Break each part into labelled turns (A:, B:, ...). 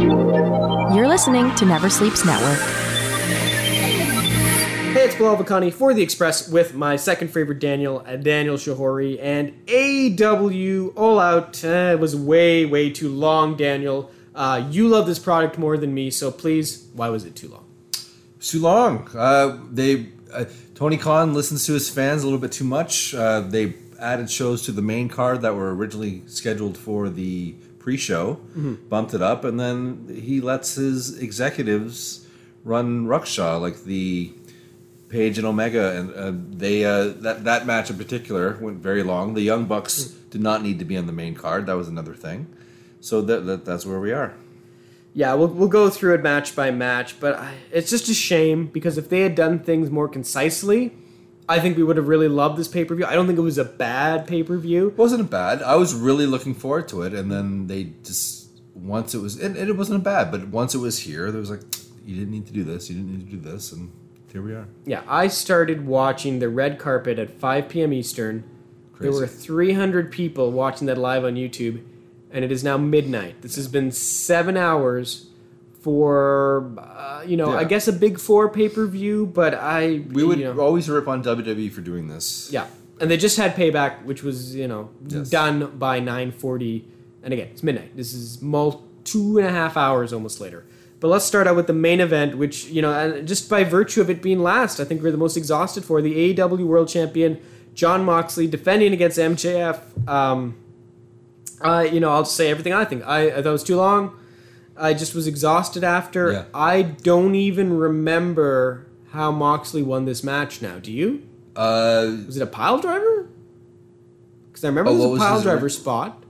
A: You're listening to Never Sleeps Network.
B: Hey, it's Bilal Vakani for The Express with my second favorite Daniel, uh, Daniel Shahori, and AEW All Out. Uh, it was way, way too long, Daniel. Uh, you love this product more than me, so please, why was it too long?
C: too long. Uh, they uh, Tony Khan listens to his fans a little bit too much. Uh, they added shows to the main card that were originally scheduled for the pre-show, bumped it up, and then he lets his executives run Ruckshaw like the Page and Omega, and uh, they uh, that that match in particular went very long. The Young Bucks did not need to be on the main card. That was another thing. So that, that that's where we are.
B: Yeah, we'll, we'll go through it match by match, but I, it's just a shame because if they had done things more concisely, I think we would have really loved this pay per view. I don't think it was a bad pay per view.
C: It wasn't bad. I was really looking forward to it, and then they just once it was, and, and it wasn't bad. But once it was here, there was like, you didn't need to do this, you didn't need to do this, and here we are.
B: Yeah, I started watching the red carpet at 5 p.m. Eastern. There were 300 people watching that live on YouTube, and it is now midnight. This has been seven hours for, uh, you know, I guess a big four pay per view, but I.
C: We would
B: you know,
C: always rip on WWE for doing this.
B: Yeah, and they just had payback, which was you know
C: Yes.
B: done by nine forty, and again it's midnight. This is mul- two and a half hours almost later. But let's start out with the main event, which you know, just by virtue of it being last, I think we're the most exhausted for the AEW World Champion Jon Moxley defending against MJF. Um, uh, you know, I'll just say everything I think. I, I thought it was too long. I just was exhausted after.
C: Yeah.
B: I don't even remember how Moxley won this match. Now, do you?
C: Uh,
B: Was it a pile driver? Because I remember
C: Oh, what
B: was
C: was
B: a pile
C: his
B: driver
C: re-
B: spot.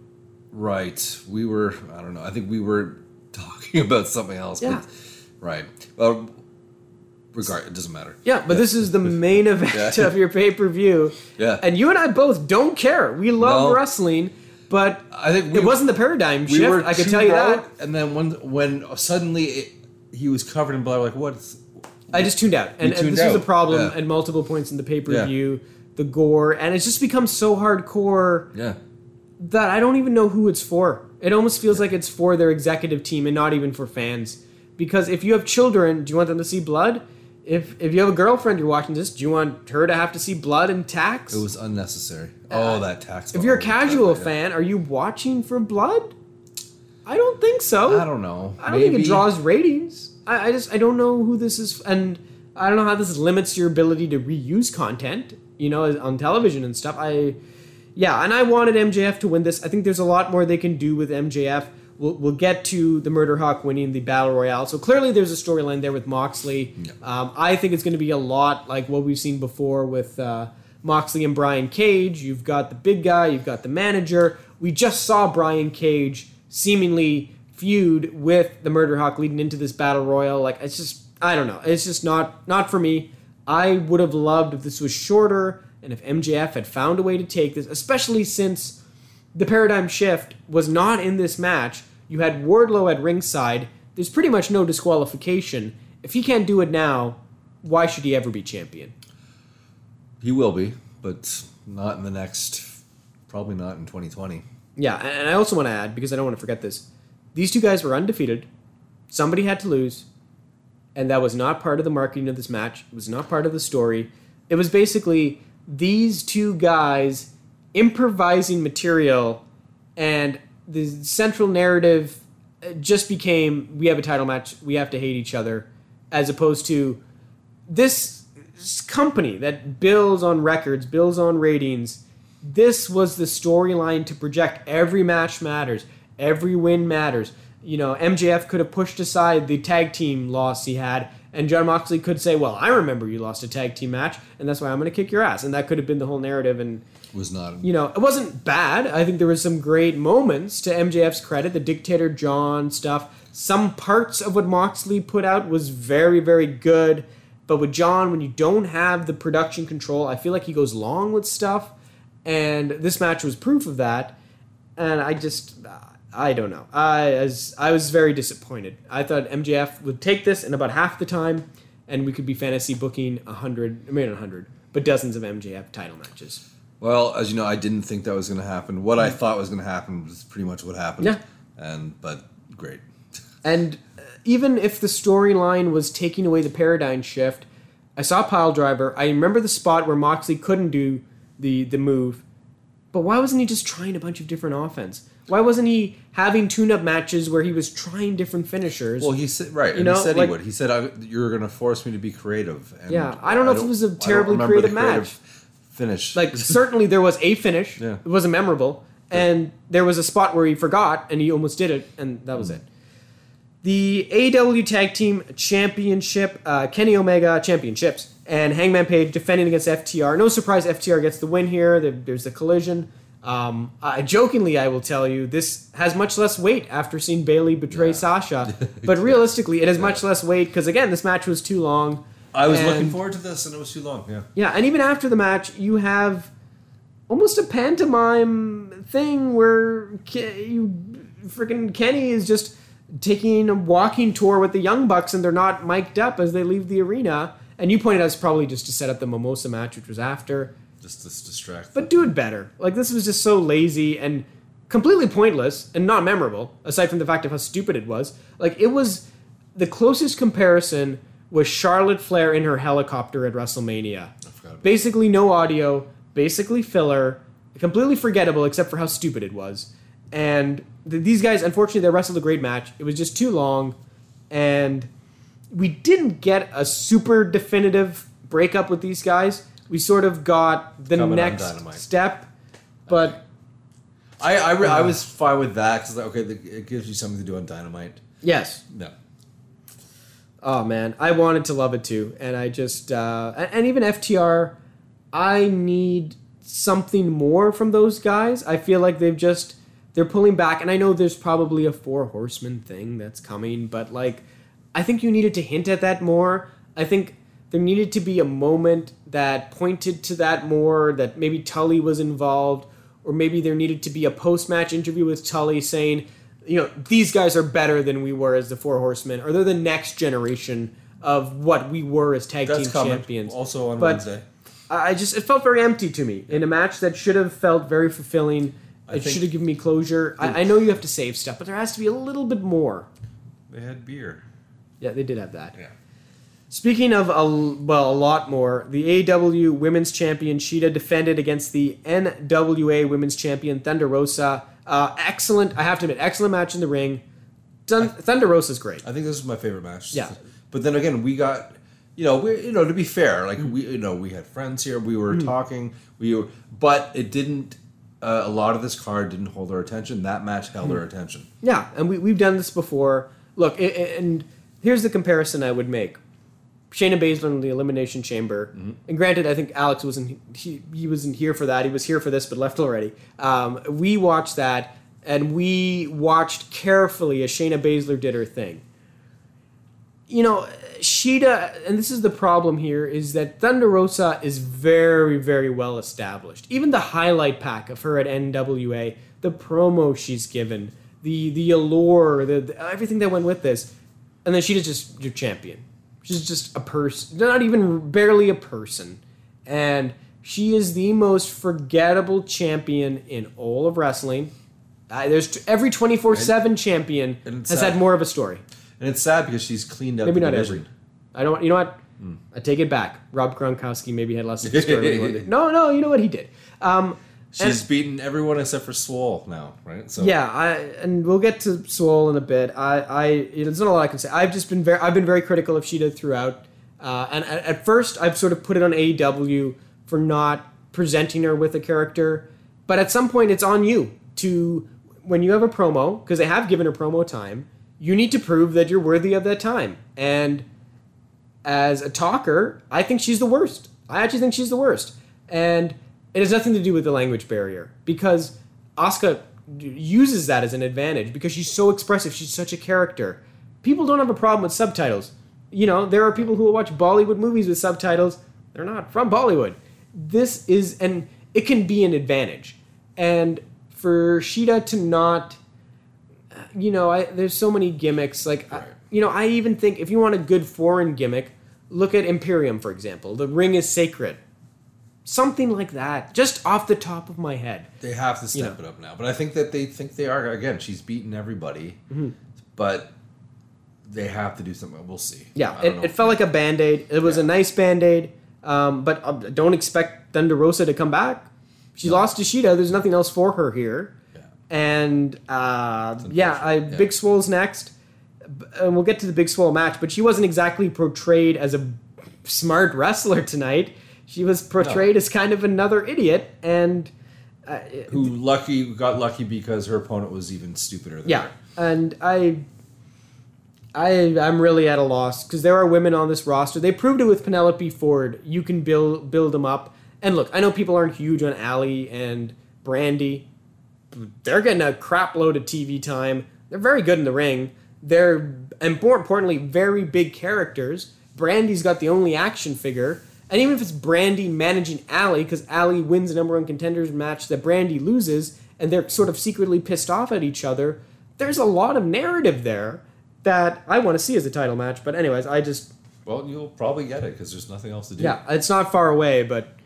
C: right. We were. I don't know. I think we were talking about something else.
B: Yeah.
C: But, right. Well, regard. It doesn't matter.
B: Yeah, but this is the main event
C: Yeah.
B: of your pay per view.
C: Yeah.
B: And you and I both don't care. We love
C: No.
B: wrestling, but
C: I think we,
B: it wasn't the paradigm
C: We
B: shift.
C: were
B: I can
C: too
B: tell you that.
C: And then when when suddenly it, he was covered in blood, we're like what?
B: I just tuned out. And, and
C: tuned
B: this was a problem
C: yeah.
B: at multiple points in the pay per view. The gore, and it's just become so hardcore
C: Yeah.
B: that I don't even know who it's for. It almost feels like it's for their executive team and not even for fans. Because if you have children, do you want them to see blood? If if you have a girlfriend you're watching this, do you want her to have to see blood and tax?
C: It was unnecessary. Uh, oh, that tax.
B: if you're a casual fan, are you watching for blood? I don't think so.
C: I don't know.
B: I don't think it draws ratings. I, I just I don't know who this is, and I don't know how this limits your ability to reuse content. You know, on television and stuff. I, yeah, and I wanted MJF to win this. I think there's a lot more they can do with MJF. We'll, we'll get to the Murder Hawk winning the Battle Royale. So clearly there's a storyline there with Moxley. Um, I think it's going to be a lot like what we've seen before with uh, Moxley and Brian Cage. You've got the big guy, you've got the manager. We just saw Brian Cage seemingly feud with the Murder Hawk leading into this Battle Royal. Like it's just I don't know. It's just not not for me. I would have loved if this was shorter and if MJF had found a way to take this, especially since the paradigm shift was not in this match. You had Wardlow at ringside. There's pretty much no disqualification. If he can't do it now, why should he ever be champion?
C: He will be, but not in the next. Probably not in 2020.
B: Yeah, and I also want to add, because I don't want to forget this, these two guys were undefeated. Somebody had to lose, and that was not part of the marketing of this match. It was not part of the story. It was basically these two guys improvising material, and the central narrative uh, just became we have a title match, we have to hate each other, as opposed to this company that builds on records, builds on ratings. This was the storyline to project. Every match matters. Every win matters. You know, MJF could have pushed aside the tag team loss he had, and Jon Moxley could say, "Well, I remember you lost a tag team match, and that's why I'm going to kick your ass." And that could have been the whole narrative. And
C: Was not.
B: you know, it wasn't bad. I think there was some great moments to MJF's credit. The Dictator John stuff. Some parts of what Moxley put out was very, very good. But with Jon, when you don't have the production control, I feel like he goes long with stuff. And this match was proof of that. And I just, I don't know. I as I was very disappointed. I thought MJF would take this in about half the time, and we could be fantasy booking a hundred, I mean a hundred, but dozens of MJF title matches.
C: Well, as you know, I didn't think that was going to happen. What I thought was going to happen was pretty much what happened.
B: Yeah.
C: And but great.
B: And uh, even if the storyline was taking away the paradigm shift, I saw Pile Driver. I remember the spot where Moxley couldn't do the the move, but why wasn't he just trying a bunch of different offense? Why wasn't he having tune-up matches where he was trying different finishers?
C: Well, he said right,
B: You
C: and
B: know,
C: he said
B: like-
C: he would. He said you're going to force me to be creative. And
B: Yeah, I don't know if it was a terribly
C: the
B: creative match.
C: Finish
B: like certainly there was a finish.
C: Yeah.
B: It wasn't memorable, and there was a spot where he forgot and he almost did it, and that was it. The AEW Tag Team Championship, uh, Kenny Omega Championships, and Hangman Page defending against FTR. No surprise, FTR gets the win here. There- There's a collision. Um, uh, jokingly, I will tell you, this has much less weight after seeing Bayley betray Sasha. But realistically, it has much less weight because again, this match was too long.
C: I was
B: and-
C: looking forward to this, and it was too long. Yeah,
B: yeah, and even after the match, you have almost a pantomime thing where Ke- you freaking Kenny is just taking a walking tour with the Young Bucks, and they're not mic'd up as they leave the arena. And you pointed out it's probably just to set up the Mimosa match, which was after.
C: Just distract.
B: But do it better. Like this was just so lazy and completely pointless and not memorable, aside from the fact of how stupid it was. Like it was the closest comparison was Charlotte Flair in her helicopter at WrestleMania. Basically no audio, basically filler, completely forgettable except for how stupid it was. And th- these guys, unfortunately, they wrestled a great match. It was just too long, and we didn't get a super definitive breakup with these guys. We sort of got the
C: Coming on
B: next
C: Dynamite.
B: step, but
C: I I, re- I was fine with that because like, okay, the, it gives you something to do on Dynamite.
B: yes,
C: No,
B: Oh man, I wanted to love it too, and I just uh, and, and even FTR, I need something more from those guys. I feel like they've just they're pulling back, and I know there's probably a four horsemen thing that's coming, but like I think you needed to hint at that more. I think there needed to be a moment that pointed to that more. That maybe Tully was involved, or maybe there needed to be a post match interview with Tully saying you know, these guys are better than we were as the Four Horsemen, or they're the next generation of what we were as tag
C: that's
B: team
C: coming.
B: champions.
C: Also on
B: But
C: Wednesday.
B: I just it felt very empty to me in a match that should have felt very fulfilling. It should have given me closure. I, I know you have to save stuff, but there has to be a little bit more.
C: They had beer.
B: Yeah, they did have that.
C: Yeah.
B: Speaking of a well, a lot more, the AEW Women's Champion Shida defended against the NWA Women's Champion Thunder Rosa. Uh, excellent, I have to admit, excellent match in the ring. Dun- Thunder Rosa's great.
C: I think this is my favorite match.
B: Yeah.
C: But then again, we got, you know, we you know to be fair, like
B: Mm.
C: we you know we had friends here, we were talking, we were, but it didn't. Uh, a lot of this card didn't hold our attention. That match held
B: Mm.
C: our attention.
B: Yeah, and we, we've done this before. Look, i- i- and here's the comparison I would make. Shayna Baszler in the Elimination Chamber, and granted, I think Alex wasn't he, he wasn't here for that. He was here for this, but left already. Um, we watched that, and we watched carefully as Shayna Baszler did her thing. You know, Shida, and this is the problem here, is that Thunder Rosa is very, very well established. Even the highlight pack of her at NWA, the promo she's given, the the allure, the, the- everything that went with this, and then Shida's just your champion. She's just a person, not even barely a person, and she is the most forgettable champion in all of wrestling. Uh, there's every twenty four seven champion
C: and
B: has
C: sad.
B: had more of a story.
C: And it's sad because she's cleaned up
B: Maybe
C: the
B: not
C: division.
B: every. I don't. You know what? I take it back. Rob Gronkowski maybe had less of a story. than he wanted. No, no. You know what he did. Um,
C: She's beaten everyone except for Swole now, right? So
B: yeah, I and we'll get to Swole in a bit. I, I there's not a lot I can say. I've just been very, I've been very critical of Shida throughout. Uh, and at, at first, I've sort of put it on AEW for not presenting her with a character, but at some point, it's on you to when you have a promo because they have given her promo time. You need to prove that you're worthy of that time. And as a talker, I think she's the worst. I actually think she's the worst. And it has nothing to do with the language barrier because Asuka uses that as an advantage because she's so expressive. She's such a character. People don't have a problem with subtitles. You know, there are people who will watch Bollywood movies with subtitles. They're not from Bollywood. This is, and it can be an advantage. And for Shida to not you know, I, there's so many gimmicks. Like, I, you know, I even think if you want a good foreign gimmick, look at Imperium, for example. The ring is sacred. Something like that, just off the top of my head.
C: they have to step
B: know.
C: it up now. But I think that they think they are. Again, she's beaten everybody,
B: Mm-hmm.
C: but they have to do something. We'll see.
B: Yeah, it, it felt like a band aid. It was a nice band aid, um, but uh, don't expect Thunder Rosa to come back. She lost to Shida. There's nothing else for her here.
C: Yeah.
B: And uh, yeah, I,
C: yeah.
B: Big Swole's next. And we'll get to the Big Swole match, but she wasn't exactly portrayed as a smart wrestler tonight. She was portrayed as kind of another idiot, and uh,
C: who lucky got lucky because her opponent was even stupider than
B: Yeah,
C: her.
B: and I, I, I'm really at a loss because there are women on this roster. They proved it with Penelope Ford. You can build build them up. And look, I know people aren't huge on Allie and Brandi. They're getting a crap load of TV time. They're very good in the ring. They're and more importantly, very big characters. Brandi's got the only action figure. And even if it's Brandi managing Allie, because Allie wins a number one contenders match that Brandi loses, and they're sort of secretly pissed off at each other, there's a lot of narrative there that I want to see as a title match. But anyways, I just
C: Well, you'll probably get it because there's nothing else to do.
B: yeah, it's not far away, but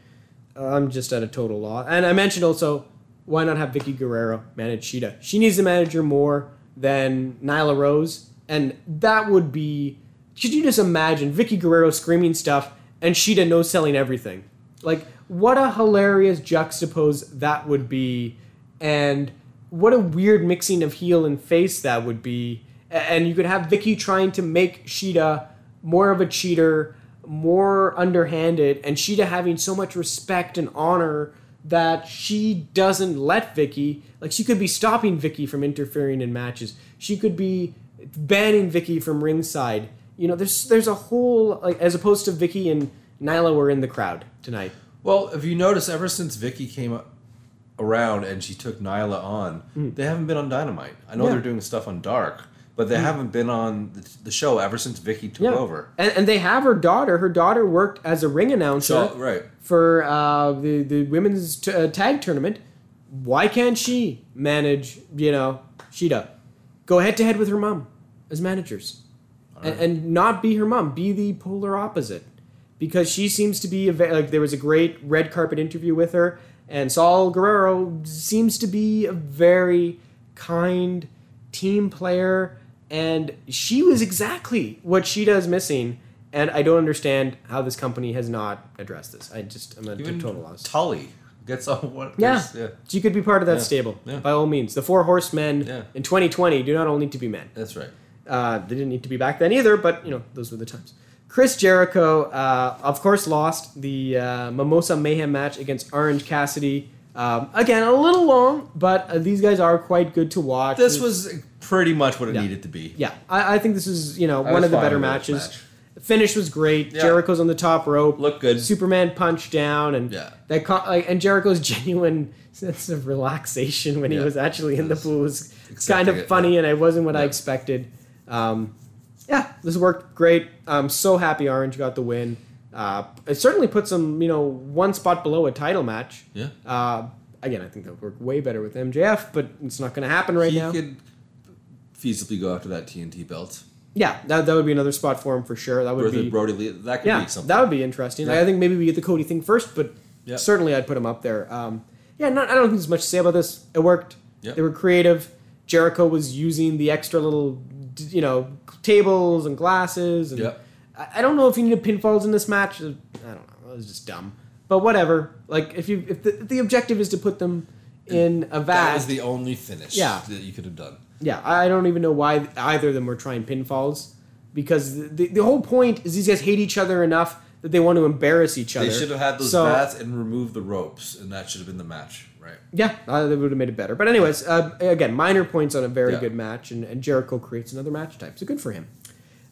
B: I'm just at a total loss. And I mentioned also, why not have Vickie Guerrero manage Shida? She needs to manage her more than Nyla Rose, and that would be. Could you just imagine Vickie Guerrero screaming stuff and Shida no selling everything? Like, what a hilarious juxtapose that would be, and what a weird mixing of heel and face that would be. And you could have Vickie trying to make Shida more of a cheater, more underhanded, and Shida having so much respect and honor that she doesn't let Vickie like she could be stopping Vickie from interfering in matches. She could be banning Vickie from ringside. You know, there's there's a whole like as opposed to Vickie and Nyla were in the crowd tonight.
C: Well, if you notice, ever since Vickie came around and she took Nyla on, they haven't been on Dynamite. I know.
B: Yeah.
C: they're doing stuff on Dark, but they haven't been on the, the show ever since Vickie took
B: Yeah.
C: over.
B: And, and they have her daughter. Her daughter worked as a ring announcer
C: So right,
B: for uh, the the women's t- uh, tag tournament. Why can't she manage? You know, Shida, go head to head with her mom as managers, and, and not be her mom. Be the polar opposite, because she seems to be a like there was a great red carpet interview with her, and Shaul Guerrero seems to be a very kind team player, and she was exactly what Shida is missing. And I don't understand how this company has not addressed this. I just I'm a
C: even
B: total loss.
C: Tully gets on what?
B: Yeah.
C: yeah,
B: She could be part of that
C: Yeah.
B: stable,
C: Yeah.
B: by all means. The four horsemen in 2020 do not all need to be men.
C: that's right.
B: Uh, they didn't need to be back then either, but you know those were the times. Chris Jericho, uh, of course, lost the uh, Mimosa Mayhem match against Orange Cassidy. Um, again, a little long, but uh, these guys are quite good to watch.
C: This
B: It's-
C: was pretty much what it
B: Yeah.
C: needed to be.
B: yeah, I, I think this is you know
C: I
B: one of the better matches.
C: match.
B: Finish was great.
C: Yeah.
B: Jericho's on the top rope.
C: Looked good.
B: Superman punched down, and
C: Yeah.
B: that co- like, and Jericho's genuine sense of relaxation when he was actually in the pool was kind of
C: it,
B: funny,
C: yeah.
B: and it wasn't what I expected. Um, yeah, this worked great. I'm so happy Orange got the win. Uh, it certainly puts him, you know, one spot below a title match.
C: Yeah.
B: Uh, again, I think that would work way better with MJF, but it's not going to happen right
C: he
B: now.
C: He could feasibly go after that TNT belt.
B: yeah, that, that would be another spot for him for sure. That would
C: Or
B: be
C: Brodie Lee. That could
B: yeah,
C: be something.
B: that would be interesting. Like, I think maybe we get the Cody thing first, but
C: Yeah.
B: certainly I'd put him up there. Um, yeah, not, I don't think there's much to say about this. It worked.
C: Yeah.
B: They were creative. Jericho was using the extra little, d- you know, tables and glasses. And
C: Yeah.
B: I, I don't know if you needed pinfalls in this match. I don't know. It was just dumb. But whatever. Like if you if the, if the objective is to put them in a vat,
C: that was the only finish
B: Yeah.
C: that you could have done.
B: yeah, I don't even know why either of them were trying pinfalls because the, the whole point is these guys hate each other enough that they want to embarrass each other.
C: They should have had those
B: So-
C: bats and removed the ropes, and that should have been the match, right?
B: Yeah, uh, they would have made it better. But anyways, uh, again, minor points on a very
C: Yeah.
B: good match, and, and Jericho creates another match type, so good for him.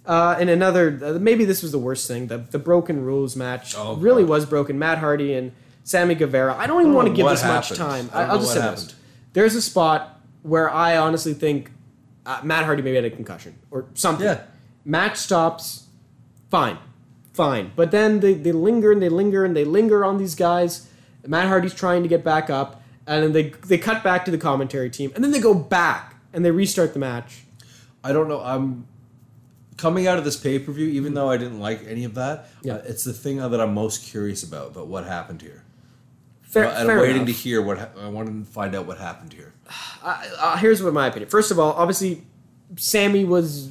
B: Uh, and another, uh, maybe this was the worst thing. The the broken rules match
C: Oh,
B: really
C: God.
B: was broken. Matt Hardy and Sammy Guevara. I don't even want to give
C: what
B: this much time.
C: I
B: will just say this: there's a spot where I honestly think uh, Matt Hardy maybe had a concussion or something.
C: Yeah.
B: Match stops. Fine, fine. But then they, they linger and they linger and they linger on these guys. Matt Hardy's trying to get back up, and then they they cut back to the commentary team, and then they go back and they restart the match.
C: I don't know. I'm coming out of this pay per view, even though I didn't like any of that.
B: Yeah.
C: uh, it's the thing that I'm most curious about. About what happened here.
B: Fair,
C: Uh, and
B: fair
C: I'm waiting
B: enough.
C: to hear what ha- I wanted to find out what happened here.
B: uh, here's what my opinion. First of all, obviously, Sammy was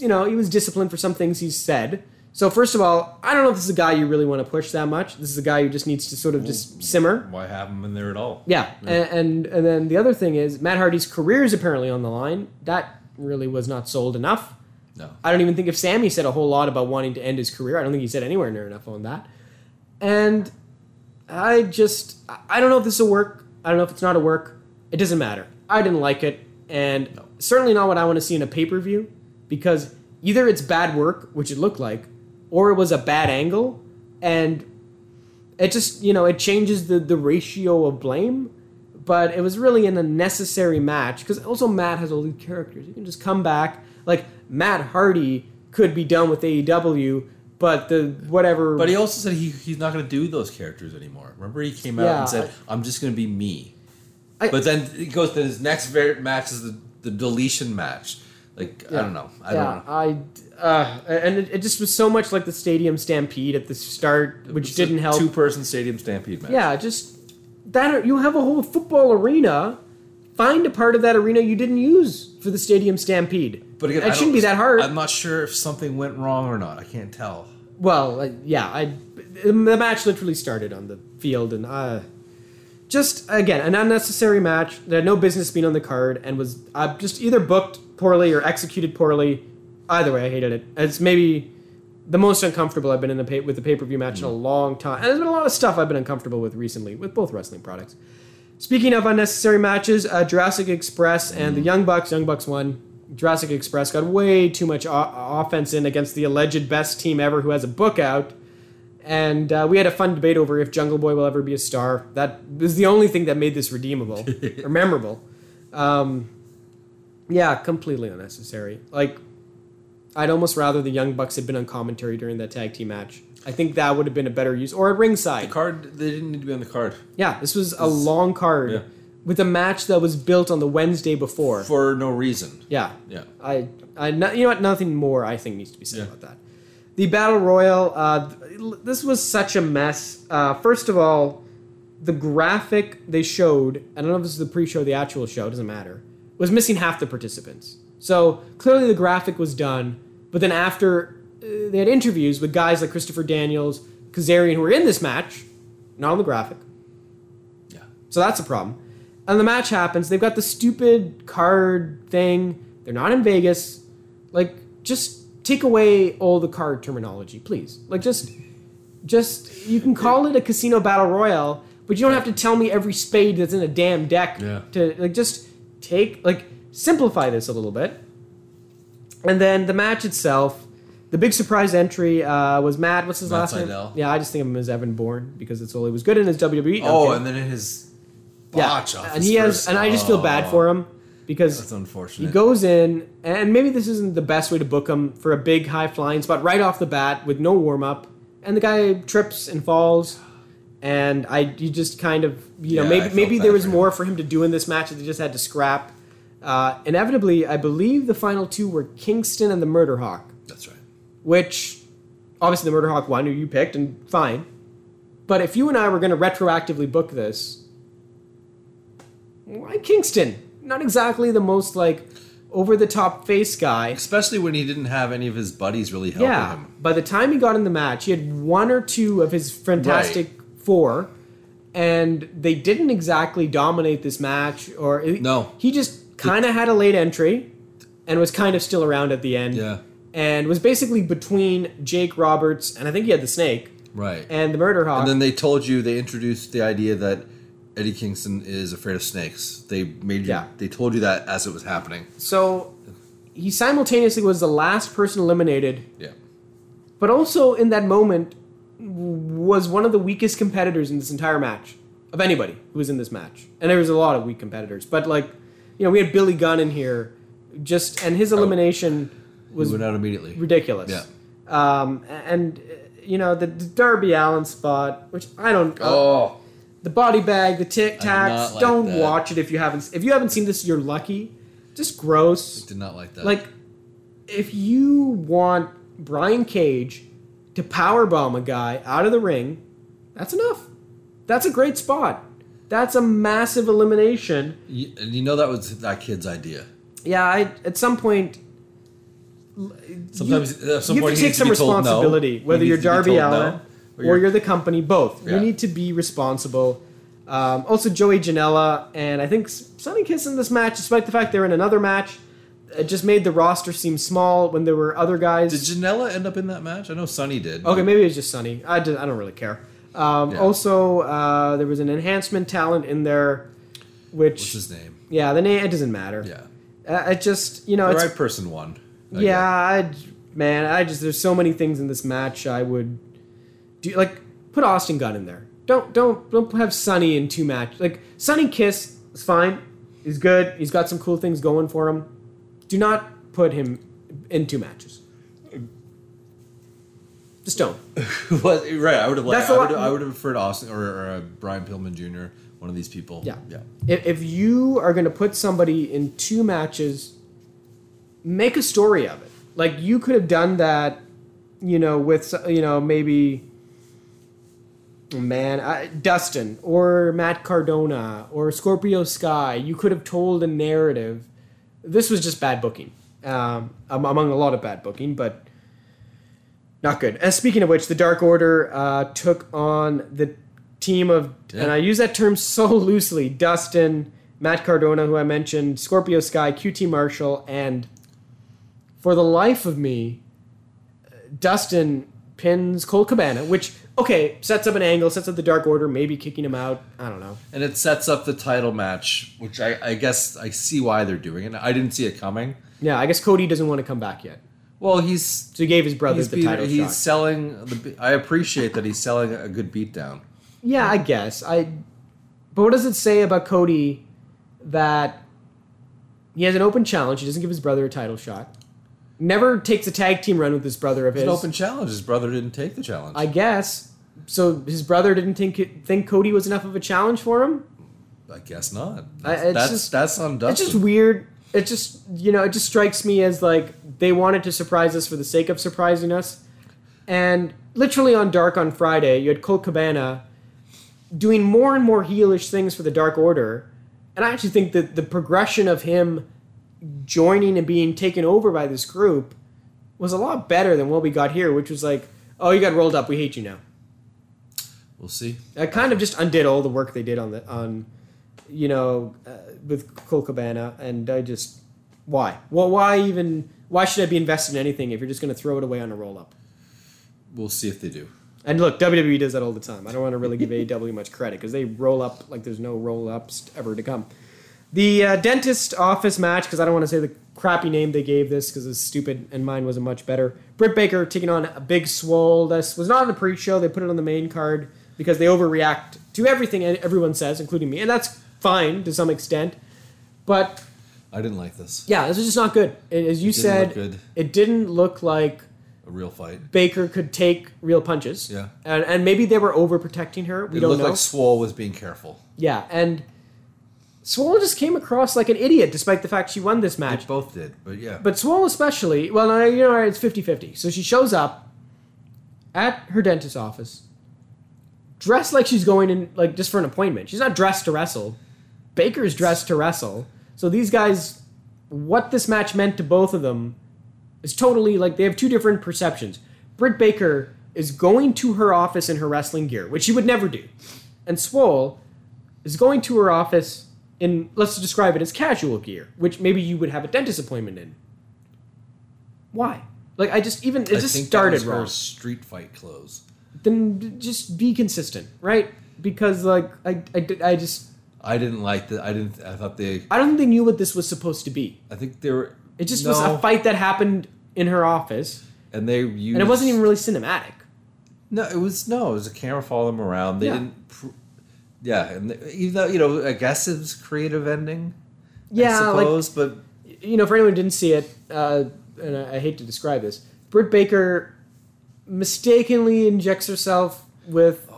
B: you know, he was disciplined for some things he said. So first of all, I don't know if this is a guy you really want to push that much. This is a guy who just needs to sort of just simmer.
C: Why have him in there at all?
B: Yeah, And, and and then the other thing is Matt Hardy's career is apparently on the line. That really was not sold enough.
C: No.
B: I don't even think if Sammy said a whole lot about wanting to end his career. I don't think he said anywhere near enough on that. And I just I don't know if this will work. I don't know if it's not a work. It doesn't matter. I didn't like it, and certainly not what I want to see in a pay per view because either it's bad work, which it looked like, or it was a bad angle, and it just you know it changes the the ratio of blame. But it was really an unnecessary match because also Matt has all these characters. You can just come back like Matt Hardy could be done with AEW, but the whatever.
C: But he also said he, he's not going to do those characters anymore. Remember, he came out
B: Yeah,
C: and said,
B: I-
C: "I'm just going to be me."
B: I-
C: but then he goes to his next match is the, the deletion match. Like I don't know. I
B: yeah,
C: don't know.
B: I uh, and it, it just was so much like the Stadium Stampede at the start, which
C: It's
B: didn't help.
C: Two-person stadium stampede match.
B: Yeah, just that you have a whole football arena. Find a part of that arena you didn't use for the Stadium Stampede.
C: but again,
B: it shouldn't be that hard.
C: I'm not sure if something went wrong or not. I can't tell.
B: Well, uh, yeah, I the match literally started on the field, and uh, just again an unnecessary match that had no business being on the card, and was uh, just either booked poorly or executed poorly. Either way, I hated it. It's maybe the most uncomfortable I've been in the pay- with the pay per view match in a long time, and there's been a lot of stuff I've been uncomfortable with recently with both wrestling products. Speaking of unnecessary matches, uh, Jurassic Express and the Young Bucks. Young Bucks won. Jurassic Express got way too much o- offense in against the alleged best team ever who has a book out. And uh, we had a fun debate over if Jungle Boy will ever be a star. That was the only thing that made this redeemable or memorable. Um, yeah, completely unnecessary. Like, I'd almost rather the Young Bucks had been on commentary during that tag team match. I think that would have been a better use, or at ringside.
C: The card. They didn't need to be on the card
B: Yeah, this was a long card
C: Yeah.
B: with a match that was built on the Wednesday before.
C: for no reason.
B: yeah,
C: Yeah.
B: I, I, you know what? Nothing more I think needs to be said
C: Yeah.
B: about that. The battle royal. Uh, this was such a mess. Uh, first of all, the graphic they showed. I don't know if this is the pre-show, or the actual show. It doesn't matter. Was missing half the participants. So clearly the graphic was done. But then after uh, they had interviews with guys like Christopher Daniels, Kazarian, who were in this match, not on the graphic.
C: Yeah.
B: So that's a problem. And the match happens. They've got the stupid card thing. They're not in Vegas. Like, just take away all the card terminology, please. Like, just, just you can call it a casino battle royale, but you don't have to tell me every spade that's in a damn deck.
C: Yeah.
B: To like, just take like simplify this a little bit. And then the match itself. The big surprise entry uh, was Matt. What's his
C: Matt
B: last name?
C: Sydal.
B: Yeah, I just think of him as Evan Bourne because it's all he was good in his WWE.
C: Oh,
B: Okay.
C: and then in his
B: Yeah,
C: botch off
B: and he has, and I just feel bad
C: Oh,
B: for him because
C: That's
B: he goes in, and maybe this isn't the best way to book him for a big high flying spot right off the bat with no warm up, and the guy trips and falls, and I you just kind of you know
C: Yeah,
B: maybe maybe there was
C: him.
B: more for him to do in this match that they just had to scrap. Uh, inevitably, I believe the final two were Kingston and the Murder Hawk,
C: That's right.
B: which obviously the Murder Hawk won, who you picked, and fine. But if you and I were going to retroactively book this, why Kingston? Not exactly the most like over the top face guy.
C: Especially when he didn't have any of his buddies really helping
B: Yeah.
C: him.
B: By the time he got in the match, he had one or two of his fantastic four, and they didn't exactly dominate this match. Or
C: No.
B: he just kind of had a late entry, and was kind of still around at the end.
C: Yeah.
B: and was basically between Jake Roberts and I think he had the Snake
C: Right.
B: and the Murder Hawk.
C: And then they told you they introduced the idea that Eddie Kingston is afraid of snakes. They made you.
B: Yeah.
C: They told you that as it was happening.
B: so he simultaneously was the last person eliminated,
C: Yeah.
B: but also in that moment was one of the weakest competitors in this entire match of anybody who was in this match. And there was a lot of weak competitors, but like you know we had Billy Gunn in here, just and his elimination
C: He
B: was
C: went out immediately.
B: ridiculous.
C: Yeah.
B: Um, and you know the, the Darby Allin spot, which I don't. uh,
C: Oh.
B: the body bag, the tic tacs.
C: like
B: don't
C: that.
B: watch it if you haven't. If you haven't seen this, you're lucky. Just gross.
C: Did not like that.
B: Like, if you want Brian Cage to powerbomb a guy out of the ring, that's enough. That's a great spot. That's a massive elimination.
C: You, and you know that was that kid's idea.
B: Yeah, I at some point
C: Sometimes
B: you,
C: at some
B: you
C: point
B: have to take some
C: told no.
B: responsibility, whether you're
C: needs to be
B: Darby Allin
C: no,
B: or you're the company. Both.
C: Yeah.
B: You need to be responsible. Um, also, Joey Janela and I think Sonny Kiss in this match, despite the fact they're in another match, it just made the roster seem small when there were other guys.
C: Did Janela end up in that match? I know Sonny did.
B: Okay, maybe it was just Sonny. I, just, I don't really care. Um,
C: Yeah.
B: Also, uh, there was an enhancement talent in there, which
C: What's his name?
B: yeah, the name it doesn't matter.
C: Yeah,
B: uh, it just you know
C: the right person won. I
B: yeah, I man, I just there's so many things in this match I would do. Like put Austin Gunn in there. Don't don't don't have Sonny in two matches. Like Sonny Kiss is fine. He's good. He's got some cool things going for him. Do not put him in two matches. Just don't.
C: right, I would have.
B: That's
C: I would. I would have preferred Austin or, or uh, Brian Pillman Jr. One of these people.
B: Yeah.
C: yeah.
B: If, if you are going to put somebody in two matches, make a story of it. Like you could have done that, you know, with you know maybe, oh, man, I, Dustin or Matt Cardona or Scorpio Sky. You could have told a narrative. This was just bad booking, um, among a lot of bad booking, but not good. And speaking of which, the Dark Order uh, took on the team of,
C: Yeah.
B: and I use that term so loosely Dustin, Matt Cardona, who I mentioned, Scorpio Sky, QT Marshall, and for the life of me, uh, Dustin pins Colt Cabana, which, okay, sets up an angle, sets up the Dark Order, maybe kicking him out. I don't know.
C: And it sets up the title match, which I, I guess I see why they're doing it. I didn't see it coming.
B: Yeah, I guess Cody doesn't want to come back yet.
C: Well, he's
B: So he gave his brother
C: he's,
B: the
C: beat-
B: title
C: he's
B: shot.
C: selling the. I appreciate that he's selling a good beatdown.
B: Yeah, I guess. I but what does it say about Cody that he has an open challenge, he doesn't give his brother a title shot. Never takes a tag team run with his brother of
C: It's
B: his.
C: an open challenge. His brother didn't take the challenge.
B: I guess. So his brother didn't think think Cody was enough of a challenge for him?
C: I guess not.
B: I-
C: That's
B: it's
C: that's,
B: just-
C: that's on
B: It's just weird. It just you know, it just strikes me as like they wanted to surprise us for the sake of surprising us. And literally on Dark on Friday, you had Colt Cabana doing more and more heelish things for the Dark Order. And I actually think that the progression of him joining and being taken over by this group was a lot better than what we got here, which was like, oh, you got rolled up, we hate you now.
C: We'll see.
B: I kind of just undid all the work they did on the on, you know, uh, with Colt Cabana, and I just why? Well, why even? Why should I be invested in anything if you're just going to throw it away on a roll up?
C: We'll see if they do.
B: And look, WWE does that all the time. I don't want to really give AEW much credit because they roll up like there's no roll ups ever to come. The uh, dentist office match, because I don't want to say the crappy name they gave this because it's stupid and mine wasn't much better. Britt Baker taking on a Big Swole. This was not on the pre show. They put it on the main card because they overreact to everything everyone says, including me. And that's fine to some extent. But
C: I didn't like this.
B: yeah, this was just not good. It- As you
C: didn't
B: said, it didn't look like
C: A real fight.
B: Baker could take real punches.
C: Yeah.
B: And, and maybe they were overprotecting her. We
C: It
B: don't
C: looked
B: know.
C: like Swole was being careful.
B: yeah. And Swole just came across like an idiot despite the fact she won this match.
C: They both did, but yeah.
B: But Swole especially, well, you know, it's 50 50. So she shows up at her dentist's office, dressed like she's going in, like, just for an appointment. She's not dressed to wrestle. Baker's dressed to wrestle. So these guys, what this match meant to both of them is totally like they have two different perceptions. Britt Baker is going to her office in her wrestling gear, which she would never do. And Swole is going to her office in, let's describe it as casual gear, which maybe you would have a dentist appointment in. Why? Like I just even it
C: I
B: just started wrong.
C: street fight clothes.
B: Then just be consistent, right? Because like I, I, I just
C: I didn't like that. I didn't. I thought they.
B: I don't think they knew what this was supposed to be.
C: I think they were.
B: It just
C: no,
B: was a fight that happened in her office,
C: and they used.
B: and it wasn't even really cinematic.
C: No, it was no. It was a camera following them around. They
B: Yeah.
C: didn't. Pr- yeah, and the, even though you know, I guess it was creative ending.
B: Yeah,
C: I
B: like
C: but
B: you know, for anyone who didn't see it, uh, and I, I hate to describe this, Britt Baker mistakenly injects herself with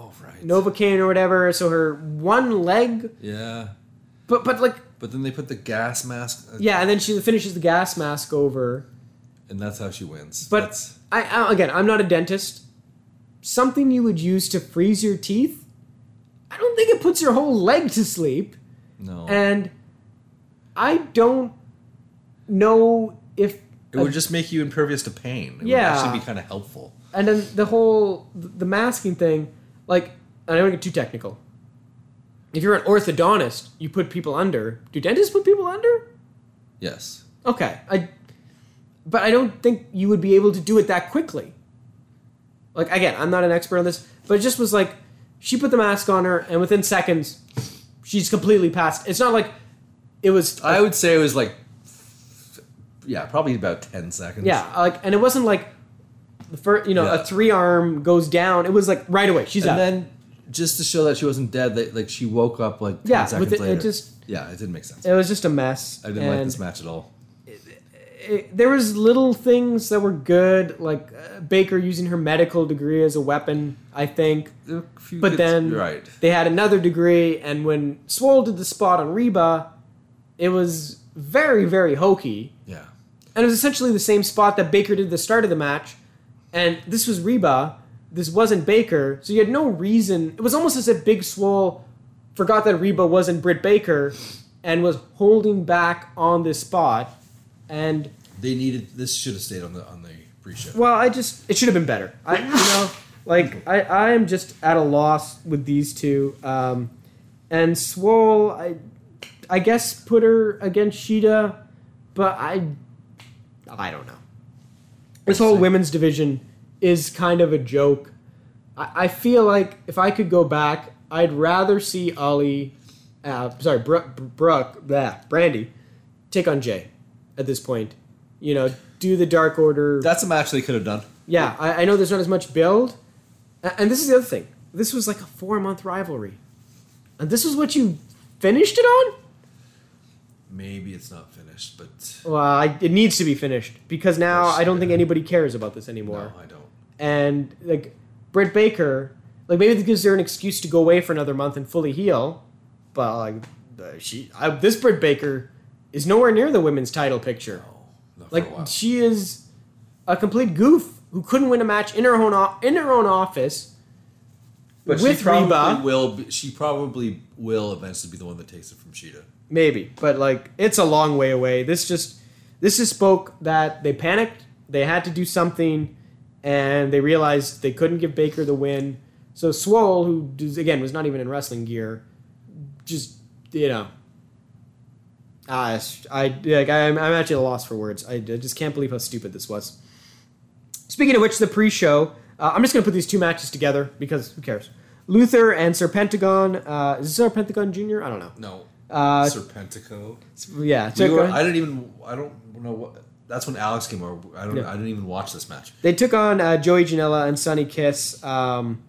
B: Novocaine or whatever, so her one leg,
C: Yeah,
B: but but like
C: but then they put the gas mask. uh,
B: yeah, and then she finishes the gas mask over.
C: and that's how she wins.
B: But
C: That's-
B: I, I again, I'm not a dentist. Something you would use to freeze your teeth. I don't think it puts your whole leg to sleep.
C: no,
B: And I don't know if
C: It would just make you impervious to pain. It
B: Yeah.
C: would actually be kind of helpful.
B: And then the whole the masking thing, like I don't want to get too technical. If you're an orthodontist, you put people under. Do dentists put people under?
C: Yes.
B: Okay, I, but I don't think you would be able to do it that quickly. Like again, I'm not an expert on this, but it just was like she put the mask on her, and within seconds, she's completely passed. It's not like it was.
C: I would say it was like, yeah, probably about 10 seconds.
B: yeah, like, and it wasn't like the first, you know,
C: Yeah.
B: a three arm goes down. It was like right away. She's
C: And
B: out.
C: then just to show that she wasn't dead, they, like she woke up like 10
B: Yeah,
C: seconds
B: it- it just-
C: yeah, it didn't make sense.
B: it was just a mess.
C: I didn't like this match at all.
B: it- there was little things that were good, like uh, Baker using her medical degree as a weapon. I think,
C: a few
B: but then
C: right.
B: they had another degree, and when Swole did the spot on Reba, it was very, very hokey,
C: Yeah.
B: and it was essentially the same spot that Baker did at the start of the match, and this was Reba. This wasn't Baker, so you had no reason. It was almost as if Big Swole forgot that Reba wasn't Britt Baker, and was holding back on this spot, and.
C: They needed this should have stayed on the on the pre-show.
B: Well, I just it should have been better. I you know, like I I am just at a loss with these two. Um, and Swole, I I guess put her against Shida, but I I don't know. This whole women's division is kind of a joke. I, I feel like if I could go back, I'd rather see Ollie, uh, sorry, Brooke, Brooke, Brandi, take on Jay at this point. You know, do the Dark Order.
C: That's a match they could have done.
B: Yeah, I, I know there's not as much build, and this is the other thing. This was like a four month rivalry, and this is what you finished it on.
C: Maybe it's not finished, but
B: Well, I, it needs to be finished because now I don't think anybody cares about this anymore.
C: no, I don't.
B: And like Britt Baker, like maybe this gives her an excuse to go away for another month and fully heal, but like she, I, this Britt Baker is nowhere near the women's title picture.
C: No, not for a
B: Like she is a complete goof who couldn't win a match in her own in her own office.
C: But
B: with
C: she probably
B: Reba.
C: will. Be, she probably will eventually be the one that takes it from Shida.
B: Maybe, but like it's a long way away. This just this just spoke that they panicked. They had to do something, and they realized they couldn't give Baker the win. So Swole, who again was not even in wrestling gear, just you know, I I like I'm, I'm actually at a loss for words. I, I just can't believe how stupid this was. Speaking of which, the pre-show, uh, I'm just gonna put these two matches together because who cares? Luther and Serpentagon. Uh, is this Serpentagon Jr.? I don't know.
C: No,
B: Uh,
C: Serpentico.
B: Yeah,
C: We were, I didn't even. I don't know what. That's when Alex came over. I don't.
B: Yeah.
C: I didn't even watch this match.
B: They took on uh, Joey Janela and Sonny Kiss. Um,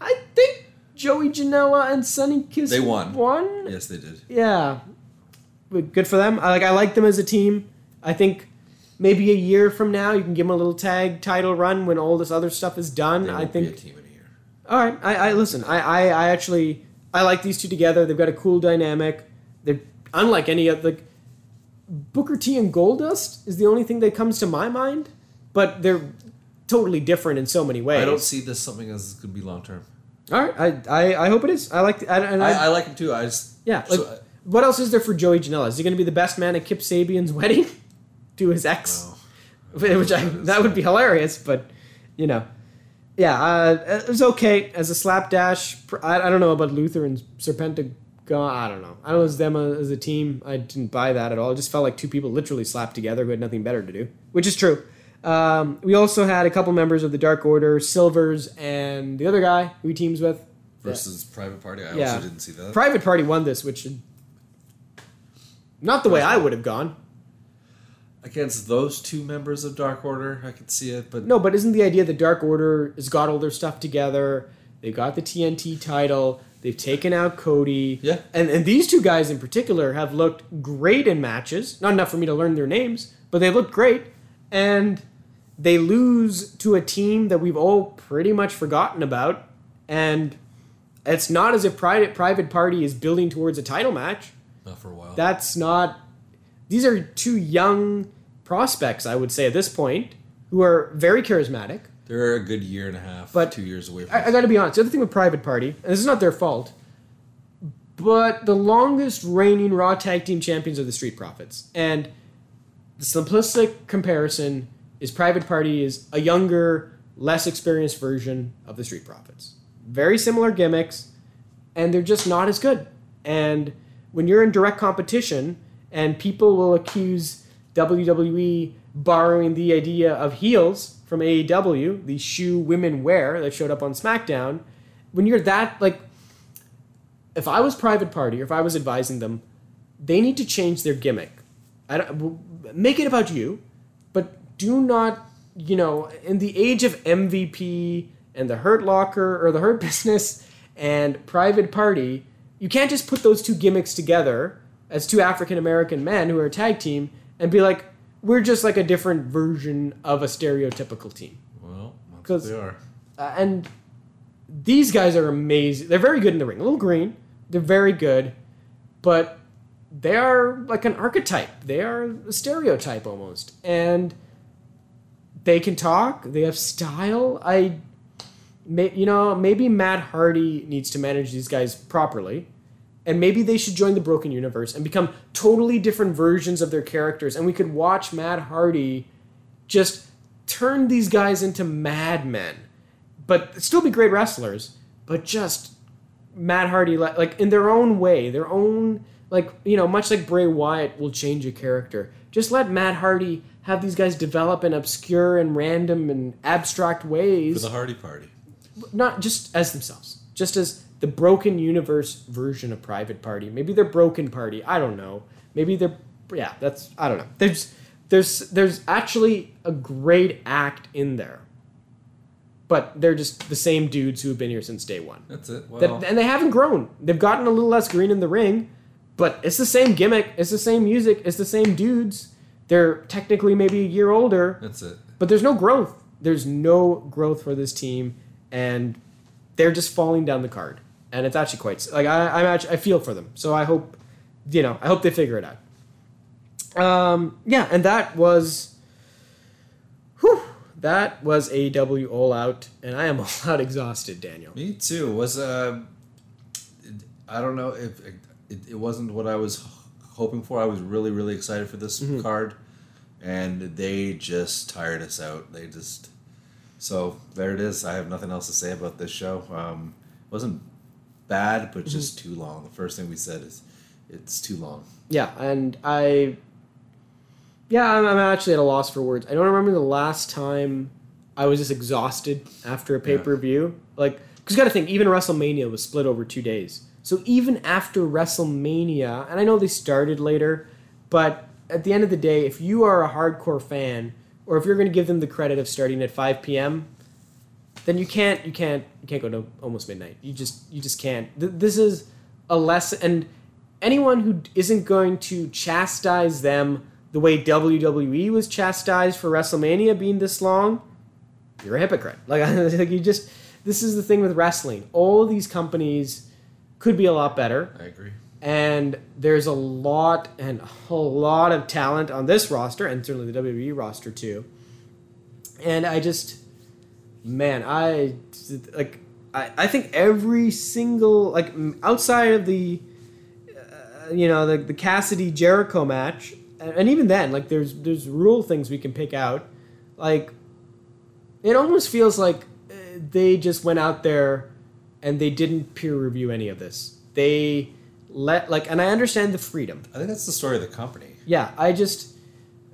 B: I think Joey Janela and Sonny Kiss
C: They won.
B: Won.
C: Yes, they did.
B: Yeah, But good for them. I like. I like them as a team. I think maybe a year from now you can give them a little tag title run when all this other stuff is done. I think.
C: a team in a year.
B: All right. I, I listen. I, I I actually I like these two together. They've got a cool dynamic. They're unlike any other. Like, Booker T and Goldust is the only thing that comes to my mind, but they're totally different in so many ways.
C: I don't see this something as going to be long term.
B: All right. I, I I hope it is. I like. The, I, and I,
C: I, I like him too. I just
B: yeah. Like,
C: so-
B: what else is there for Joey Janela? Is he going to be the best man at Kip Sabian's wedding to his ex?
C: No.
B: Which I, that would be hilarious, but you know, yeah, uh, it was okay as a slapdash. I, I don't know about Luther and I don't know. I don't know as them as a team. I didn't buy that at all. It just felt like two people literally slapped together who had nothing better to do, which is true. Um, we also had a couple members of the Dark Order, Silvers, and the other guy who he teams with.
C: versus Private Party. I
B: Yeah.
C: also didn't see that.
B: Private Party won this, which not the way I would have gone.
C: Against those two members of Dark Order, I could see it, but
B: No, but isn't the idea that Dark Order has got all their stuff together? They got the TNT title. They've taken out Cody.
C: Yeah.
B: And and these two guys in particular have looked great in matches. Not enough for me to learn their names, but they looked great. And they lose to a team that we've all pretty much forgotten about. And it's not as if Private Private Party is building towards a title match.
C: not for a while.
B: That's not. These are two young prospects, I would say, at this point, who are very charismatic.
C: They're a good year and a half,
B: But
C: two years away from.
B: I, I got to be honest. The other thing with Private Party, and this is not their fault, but the longest reigning Raw Tag Team Champions are the Street Profits, and the simplistic comparison is Private Party is a younger, less experienced version of the Street Profits. Very similar gimmicks, and they're just not as good. And when you're in direct competition, and people will accuse WWE borrowing the idea of heels from AEW, the shoe women wear that showed up on SmackDown, when you're that like if I was private party or if I was advising them, they need to change their gimmick. I don't make it about you, but do not, you know, in the age of MVP and the Hurt Locker or the Hurt Business and Private Party, you can't just put those two gimmicks together as two African American men who are a tag team and be like, we're just like a different version of a stereotypical team.
C: Well,
B: because
C: they are.
B: Uh, and these guys are amazing. They're very good in the ring. A little green. They're very good, but they are like an archetype. They are a stereotype almost, and they can talk. They have style. I, may, you know, maybe Matt Hardy needs to manage these guys properly, and maybe they should join the Broken Universe and become totally different versions of their characters, and we could watch Matt Hardy just turn these guys into madmen but still be great wrestlers, but just Matt Hardy like, in their own way, their own like you know, much like Bray Wyatt will change a character. Just let Matt Hardy have these guys develop in obscure and random and abstract
C: For
B: ways,
C: the Hardy Party.
B: not just as themselves, just as the broken universe version of Private Party. Maybe they're broken party. I don't know. Maybe they're yeah. That's I don't know. There's there's there's actually a great act in there, but they're just the same dudes who have been here since day one.
C: That's it. Well,
B: That, and they haven't grown. They've gotten a little less green in the ring, but it's the same gimmick. It's the same music. It's the same dudes. They're technically maybe a year older,
C: that's it.
B: but there's no growth. There's no growth for this team, and they're just falling down the card. And it's actually quite like I, I'm actually I feel for them. So I hope, you know, I hope they figure it out. Um, yeah, and that was, whew, that was AEW All Out, and I am all out exhausted, Daniel.
C: Me too. Was uh, I don't know if it, it wasn't what I was hoping for. I was really really excited for this
B: Mm-hmm.
C: card, and they just tired us out. They just so there it is. I have nothing else to say about this show. Um, wasn't bad, but
B: Mm-hmm.
C: just too long. The first thing we said is it's too long.
B: Yeah, and I, yeah, I'm, I'm actually at a loss for words. I don't remember the last time I was just exhausted after a pay per view. Like, because you got to think, even WrestleMania was split over two days. So even after WrestleMania, and I know they started later, but at the end of the day, if you are a hardcore fan, or if you're going to give them the credit of starting at 5 p.m., then you can't you can't you can't go to almost midnight. You just you just can't. Th- This is a lesson, and anyone who isn't going to chastise them the way WWE was chastised for WrestleMania being this long, you're a hypocrite. Like, like you just this is the thing with wrestling. All of these companies could be a lot better
C: I agree.
B: and there's a lot and a lot of talent on this roster and certainly the WWE roster too. And I just man, I like I, I think every single like outside of the uh, you know the the Cassidy Jericho match and, even then like there's there's rule things we can pick out like it almost feels like uh, they just went out there and they didn't peer review any of this. They let like, and I understand the freedom.
C: I think that's the story of the company.
B: Yeah, I just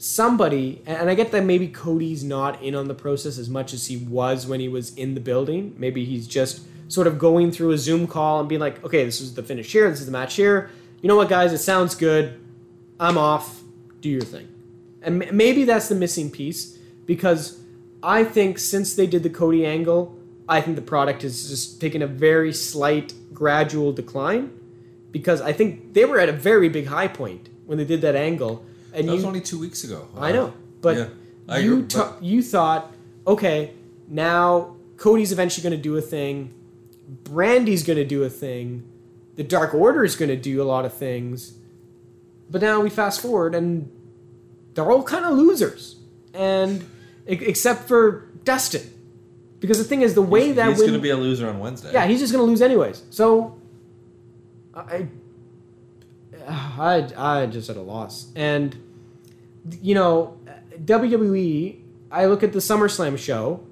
B: somebody, and I get that maybe Cody's not in on the process as much as he was when he was in the building. Maybe he's just sort of going through a Zoom call and being like, okay, this is the finish here, this is the match here. You know what, guys? It sounds good. I'm off. Do your thing. And maybe that's the missing piece because I think since they did the Cody angle, I think the product has just taken a very slight, gradual decline because I think they were at a very big high point when they did that angle. And
C: That
B: you,
C: was only two weeks ago.
B: I know, but
C: Yeah, I
B: you
C: agree,
B: ta- you thought, okay, now Cody's eventually going to do a thing, Brandi's going to do a thing, the Dark Order is going to do a lot of things, but now we fast forward and they're all kind of losers, and except for Dustin, because the thing is the way
C: he's,
B: that
C: he's going to be a loser on Wednesday.
B: yeah, he's just gonna lose anyways. So, I, I, I just at a loss, and you know, WWE. I look at the SummerSlam show,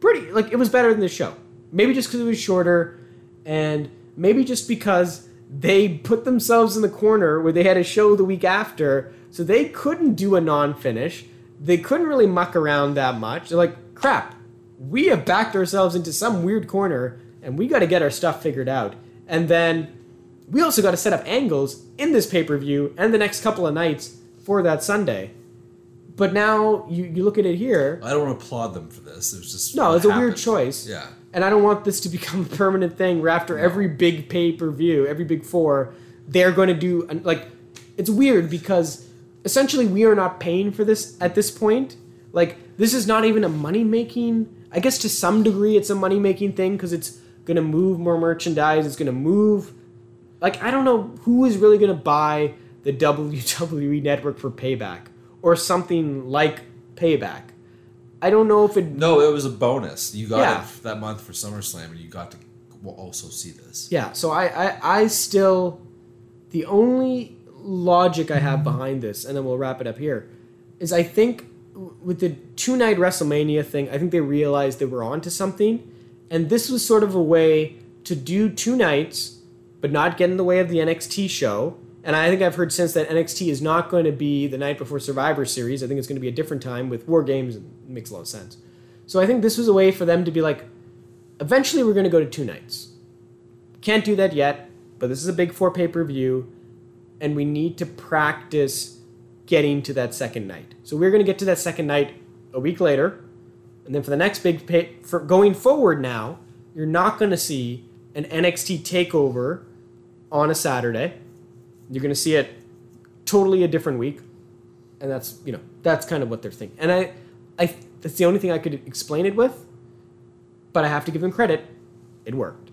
B: pretty like it was better than this show. Maybe just because it was shorter, and maybe just because they put themselves in the corner where they had a show the week after, so they couldn't do a non-finish. They couldn't really muck around that much. They're like, crap, we have backed ourselves into some weird corner, and we got to get our stuff figured out. And then we also got to set up angles in this pay per view and the next couple of nights for that Sunday. But now you, you look at it here.
C: I don't want to applaud them for this. It was just
B: No, it's a weird choice.
C: Yeah.
B: And I don't want this to become a permanent thing where after every big pay per view, every big four, they're going to do like it's weird because essentially we are not paying for this at this point. Like this is not even a money making. I guess to some degree it's a money making thing because it's going to move more merchandise. It's going to move. Like I don't know who is really going to buy the WWE network for Payback or something like Payback. I don't know if it
C: No, it was a bonus. You got
B: Yeah.
C: it that month for SummerSlam, and you got to also see this.
B: Yeah, so I, I, I still, the only logic I have behind this, and then we'll wrap it up here, is I think with the two night WrestleMania thing, I think they realized they were onto something, and this was sort of a way to do two nights, but not get in the way of the NXT show. And I think I've heard since that NXT is not going to be the night before Survivor Series. I think it's going to be a different time with War Games, and it makes a lot of sense. So I think this was a way for them to be like, eventually we're going to go to two nights. Can't do that yet, but this is a big four pay per view, and we need to practice getting to that second night. So we're going to get to that second night a week later, and then for the next big pay, for going forward now, you're not going to see an NXT takeover on a Saturday. You're going to see it totally a different week, and that's you know that's kind of what they're thinking. And I, I that's the only thing I could explain it with, but I have to give them credit, it worked.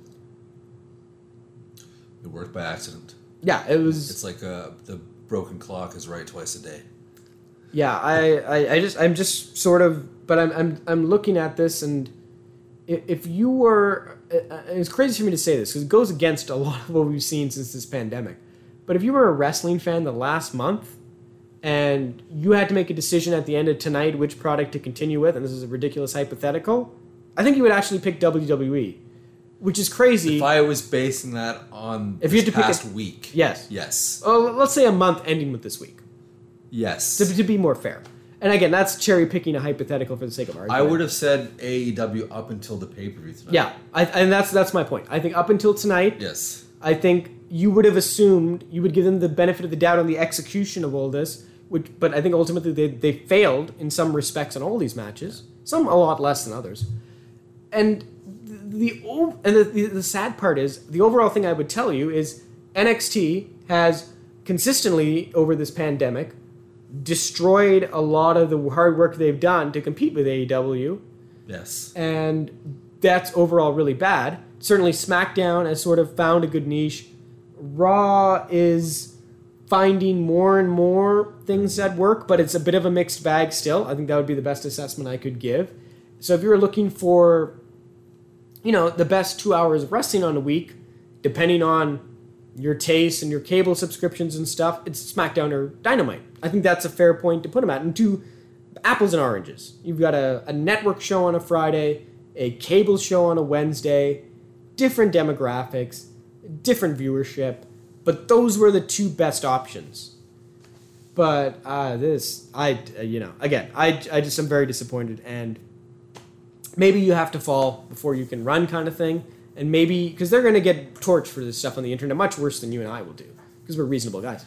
C: It worked by accident.
B: Yeah, it was.
C: It's like uh, the broken clock is right twice a day.
B: Yeah, I, I, I just, I'm just sort of, but I'm, I'm, I'm looking at this, and if you were, Uh, it's crazy for me to say this because it goes against a lot of what we've seen since this pandemic. But if you were a wrestling fan the last month, and you had to make a decision at the end of tonight which product to continue with, and this is a ridiculous hypothetical, I think you would actually pick WWE, which is crazy.
C: If I was basing that on
B: If you had to pick a-
C: week,
B: Yes.
C: yes,
B: oh, let's say a month ending with this week
C: yes,
B: to, to be more fair. And again, that's cherry picking a hypothetical for the sake of argument.
C: I would have said AEW up until the pay per view tonight.
B: Yeah, I, and that's that's my point. I think up until tonight,
C: Yes.
B: I think you would have assumed you would give them the benefit of the doubt on the execution of all this. Which, but I think ultimately they, they failed in some respects in all these matches. Some a lot less than others. And the the and the, the, the sad part is the overall thing I would tell you is NXT has consistently over this pandemic destroyed a lot of the hard work they've done to compete with AEW
C: Yes.
B: and that's overall really bad. Certainly, SmackDown has sort of found a good niche. Raw is finding more and more things that work, but it's a bit of a mixed bag still. I think that would be the best assessment I could give. So, if you were looking for, you know, the best two hours of wrestling on a week, depending on your taste and your cable subscriptions and stuff, it's SmackDown or Dynamite. I think that's a fair point to put them at. And two, apples and oranges. You've got a, a network show on a Friday, a cable show on a Wednesday, different demographics, different viewership, but those were the two best options. But uh, this, I, uh, you know, again, I, I just am very disappointed. And maybe you have to fall before you can run kind of thing. And maybe, because they're going to get torched for this stuff on the internet much worse than you and I will do, because we're reasonable guys.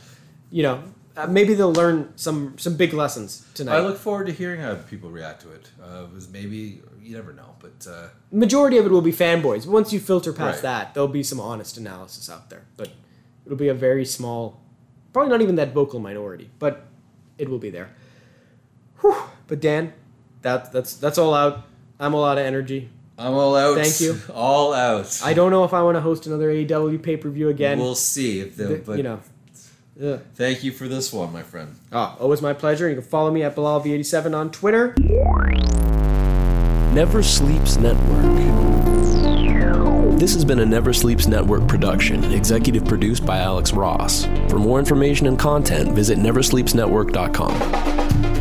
B: You know, uh, maybe they'll learn some some big lessons tonight.
C: I look forward to hearing how people react to it. Uh, it was maybe you never know, but uh,
B: majority of it will be fanboys. But once you filter past
C: Right.
B: that, there'll be some honest analysis out there. But it'll be a very small, probably not even that vocal minority, but it will be there. Whew. But Dan, that that's that's all out. I'm all out of energy.
C: I'm all out.
B: Thank you.
C: All out.
B: I don't know if I want to host another AEW pay per view again.
C: We'll see if the,
B: The-
C: but
B: you know. Ugh.
C: Thank you for this one, my friend.
B: Oh, always my pleasure. You can follow me at BilalV87 on Twitter.
D: Never Sleeps Network. This has been a Never Sleeps Network production, executive produced by Alex Ross. For more information and content, visit neversleepsnetwork.com.